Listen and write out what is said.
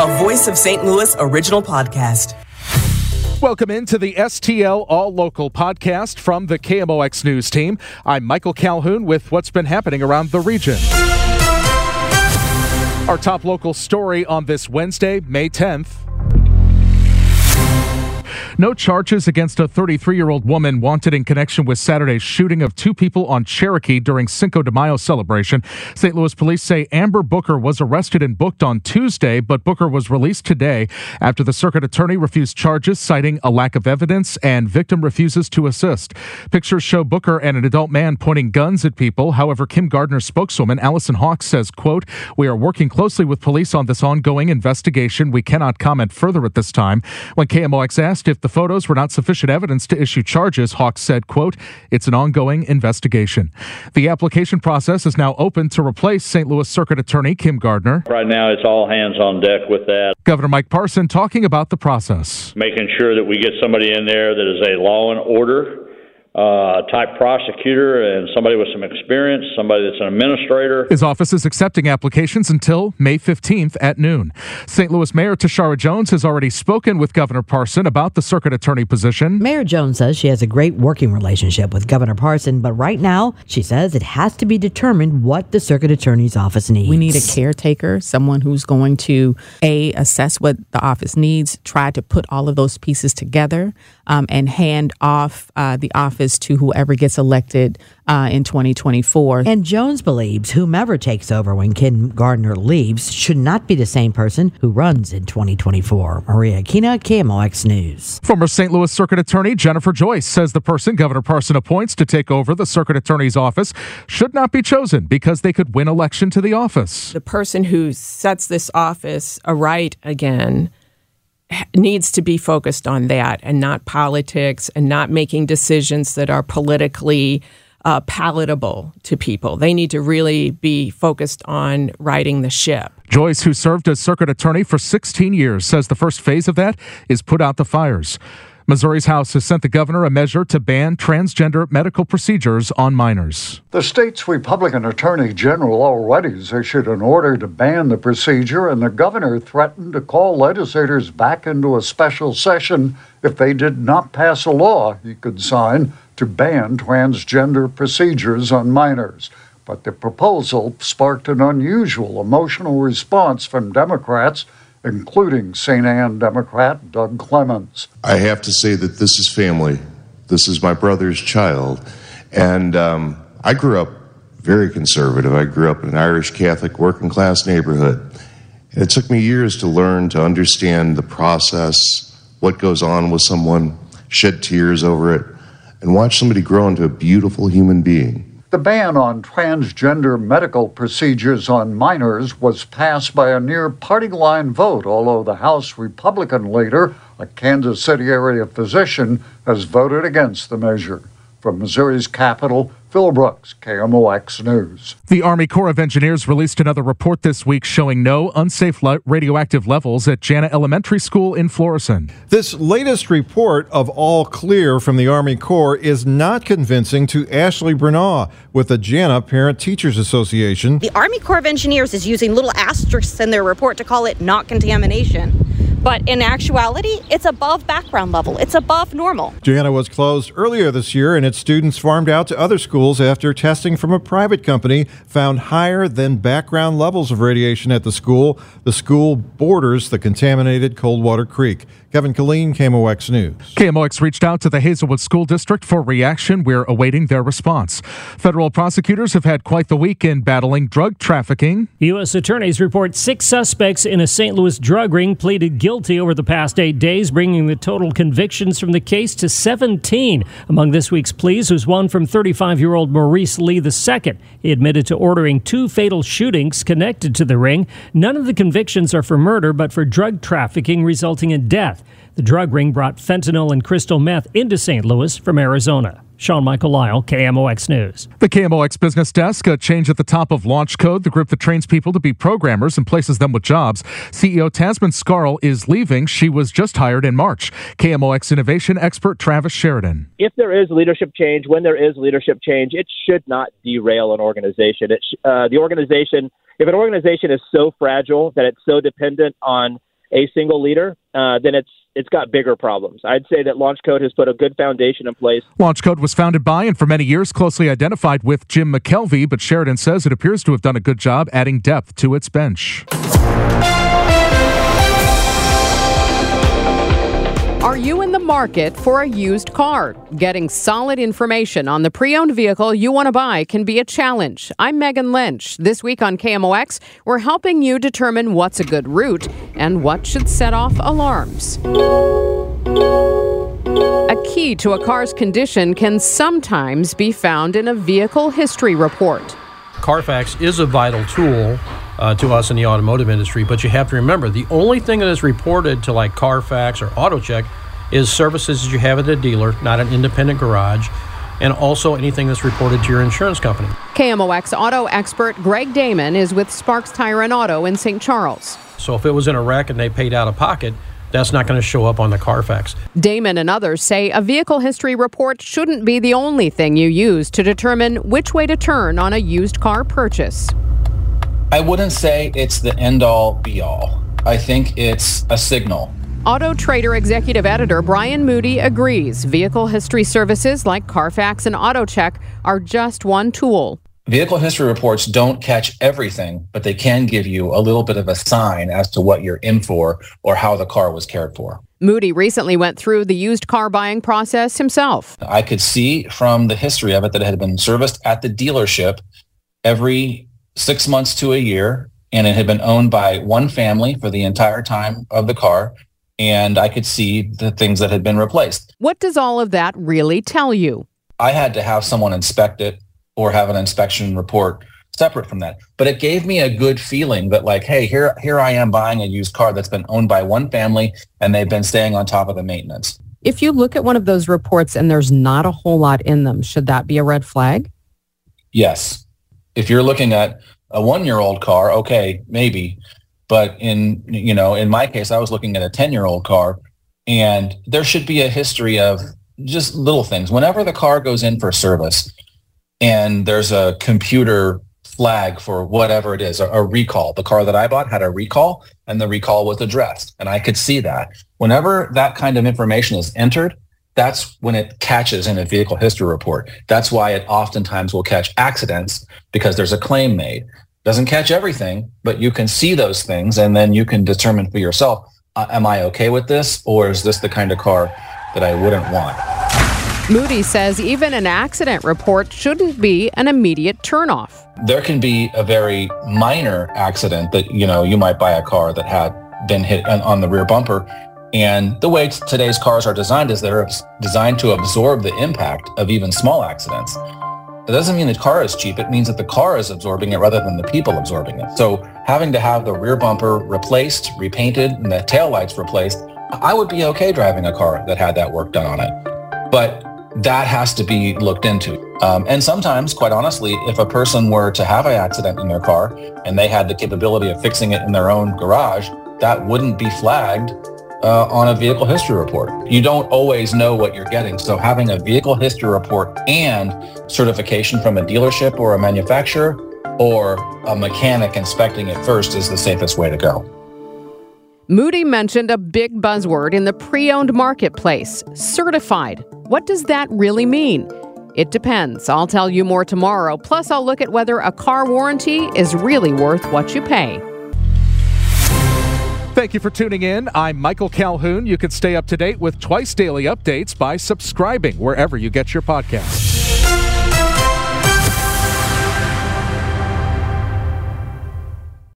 a Voice of St. Louis original podcast. Welcome into the STL All Local podcast from the KMOX News team. I'm Michael Calhoun with what's been happening around the region. Our top local story on this Wednesday, May 10th. No charges against a 33 year old woman wanted in connection with Saturday's shooting of two people on Cherokee during Cinco de Mayo celebration. St. Louis police say Amber Booker was arrested and booked on Tuesday, but Booker was released today after the circuit attorney refused charges, citing a lack of evidence and victim refuses to assist. Pictures show Booker and an adult man pointing guns at people. However, Kim Gardner spokeswoman Allison Hawks says, quote, We are working closely with police on this ongoing investigation. We cannot comment further at this time. When KMOX asked if the photos were not sufficient evidence to issue charges, Hawks said, quote, it's an ongoing investigation. The application process is now open to replace St. Louis Circuit Attorney Kim Gardner. Right now, it's all hands on deck with that. Governor Mike Parson talking about the process. Making sure that we get somebody in there that is a law and order uh, type prosecutor and somebody with some experience, somebody that's an administrator. His office is accepting applications until May 15th at noon. St. Louis Mayor Tishaura Jones has already spoken with Governor Parson about the circuit attorney position. Mayor Jones says she has a great working relationship with Governor Parson, but right now she says it has to be determined what the circuit attorney's office needs. We need a caretaker, someone who's going to a assess what the office needs, try to put all of those pieces together, um, and hand off uh, the office to whoever gets elected uh, in 2024. And Jones believes whomever takes over when Kim Gardner leaves should not be the same person who runs in 2024. Maria Aquina, KMOX News. Former St. Louis Circuit Attorney Jennifer Joyce says the person Governor Parson appoints to take over the Circuit Attorney's office should not be chosen because they could win election to the office. The person who sets this office aright again needs to be focused on that and not politics and not making decisions that are politically uh, palatable to people. They need to really be focused on righting the ship. Joyce, who served as circuit attorney for 16 years, says the first phase of that is put out the fires. Missouri's House has sent the governor a measure to ban transgender medical procedures on minors. The state's Republican Attorney General already issued an order to ban the procedure, and the governor threatened to call legislators back into a special session if they did not pass a law he could sign to ban transgender procedures on minors. But the proposal sparked an unusual emotional response from Democrats including St. Ann Democrat Doug Clemens. I have to say that this is family. This is my brother's child. And um, I grew up very conservative. I grew up in an Irish Catholic working class neighborhood. And it took me years to learn to understand the process, what goes on with someone, shed tears over it, and watch somebody grow into a beautiful human being. The ban on transgender medical procedures on minors was passed by a near party line vote, although the House Republican leader, a Kansas City area physician, has voted against the measure. From Missouri's capital, Phil Brooks, KMOX News. The Army Corps of Engineers released another report this week showing no unsafe radioactive levels at Jana Elementary School in Florissant. This latest report of all clear from the Army Corps is not convincing to Ashley Bernaugh with the Jana Parent Teachers Association. The Army Corps of Engineers is using little asterisks in their report to call it not contamination. But in actuality, it's above background level. It's above normal. Jana was closed earlier this year and its students farmed out to other schools after testing from a private company found higher than background levels of radiation at the school. The school borders the contaminated Coldwater Creek. Kevin Killeen, KMOX News. KMOX reached out to the Hazelwood School District for reaction. We're awaiting their response. Federal prosecutors have had quite the week in battling drug trafficking. U.S. attorneys report six suspects in a St. Louis drug ring pleaded guilty over the past eight days, bringing the total convictions from the case to 17. Among this week's pleas was one from 35 year old Maurice Lee II. He admitted to ordering two fatal shootings connected to the ring. None of the convictions are for murder, but for drug trafficking resulting in death. The drug ring brought fentanyl and crystal meth into St. Louis from Arizona. Sean Michael Lyle, KMOX News. The KMOX Business Desk, a change at the top of Launch Code, the group that trains people to be programmers and places them with jobs. CEO Tasman Scarl is leaving. She was just hired in March. KMOX innovation expert Travis Sheridan. If there is leadership change, when there is leadership change, it should not derail an organization. It sh- uh, the organization, if an organization is so fragile that it's so dependent on a single leader, uh, then it's it's got bigger problems. I'd say that Launch Code has put a good foundation in place. Launch Code was founded by and for many years closely identified with Jim McKelvey, but Sheridan says it appears to have done a good job adding depth to its bench. Are you in the market for a used car? Getting solid information on the pre owned vehicle you want to buy can be a challenge. I'm Megan Lynch. This week on KMOX, we're helping you determine what's a good route and what should set off alarms. A key to a car's condition can sometimes be found in a vehicle history report. Carfax is a vital tool uh, to us in the automotive industry, but you have to remember the only thing that is reported to like Carfax or AutoCheck is services that you have at a dealer, not an independent garage, and also anything that's reported to your insurance company. KMOX auto expert Greg Damon is with Sparks Tire and Auto in St. Charles. So if it was in a wreck and they paid out of pocket, that's not going to show up on the Carfax. Damon and others say a vehicle history report shouldn't be the only thing you use to determine which way to turn on a used car purchase. I wouldn't say it's the end all be all. I think it's a signal. Auto Trader executive editor Brian Moody agrees vehicle history services like Carfax and AutoCheck are just one tool. Vehicle history reports don't catch everything, but they can give you a little bit of a sign as to what you're in for or how the car was cared for. Moody recently went through the used car buying process himself. I could see from the history of it that it had been serviced at the dealership every six months to a year, and it had been owned by one family for the entire time of the car. And I could see the things that had been replaced. What does all of that really tell you? I had to have someone inspect it or have an inspection report separate from that. But it gave me a good feeling that like, hey, here here I am buying a used car that's been owned by one family and they've been staying on top of the maintenance. If you look at one of those reports and there's not a whole lot in them, should that be a red flag? Yes. If you're looking at a one-year-old car, okay, maybe. But in you know, in my case, I was looking at a 10-year-old car and there should be a history of just little things. Whenever the car goes in for service and there's a computer flag for whatever it is, a, a, recall. The car that I bought had a recall and the recall was addressed and I could see that. Whenever that kind of information is entered, that's when it catches in a vehicle history report. That's why it oftentimes will catch accidents because there's a claim made. Doesn't catch everything, but you can see those things and then you can determine for yourself, uh, am I okay with this or is this the kind of car that I wouldn't want? Moody says even an accident report shouldn't be an immediate turnoff. There can be a very minor accident that, you know, you might buy a car that had been hit on the rear bumper. And the way today's cars are designed is they're designed to absorb the impact of even small accidents. It doesn't mean the car is cheap. It means that the car is absorbing it rather than the people absorbing it. So having to have the rear bumper replaced, repainted, and the taillights replaced, I would be okay driving a car that had that work done on it. But that has to be looked into. Um, and sometimes, quite honestly, if a person were to have an accident in their car and they had the capability of fixing it in their own garage, that wouldn't be flagged uh, on a vehicle history report. You don't always know what you're getting. So having a vehicle history report and certification from a dealership or a manufacturer or a mechanic inspecting it first is the safest way to go. Moody mentioned a big buzzword in the pre owned marketplace certified. What does that really mean? It depends. I'll tell you more tomorrow. Plus, I'll look at whether a car warranty is really worth what you pay. Thank you for tuning in. I'm Michael Calhoun. You can stay up to date with twice daily updates by subscribing wherever you get your podcasts.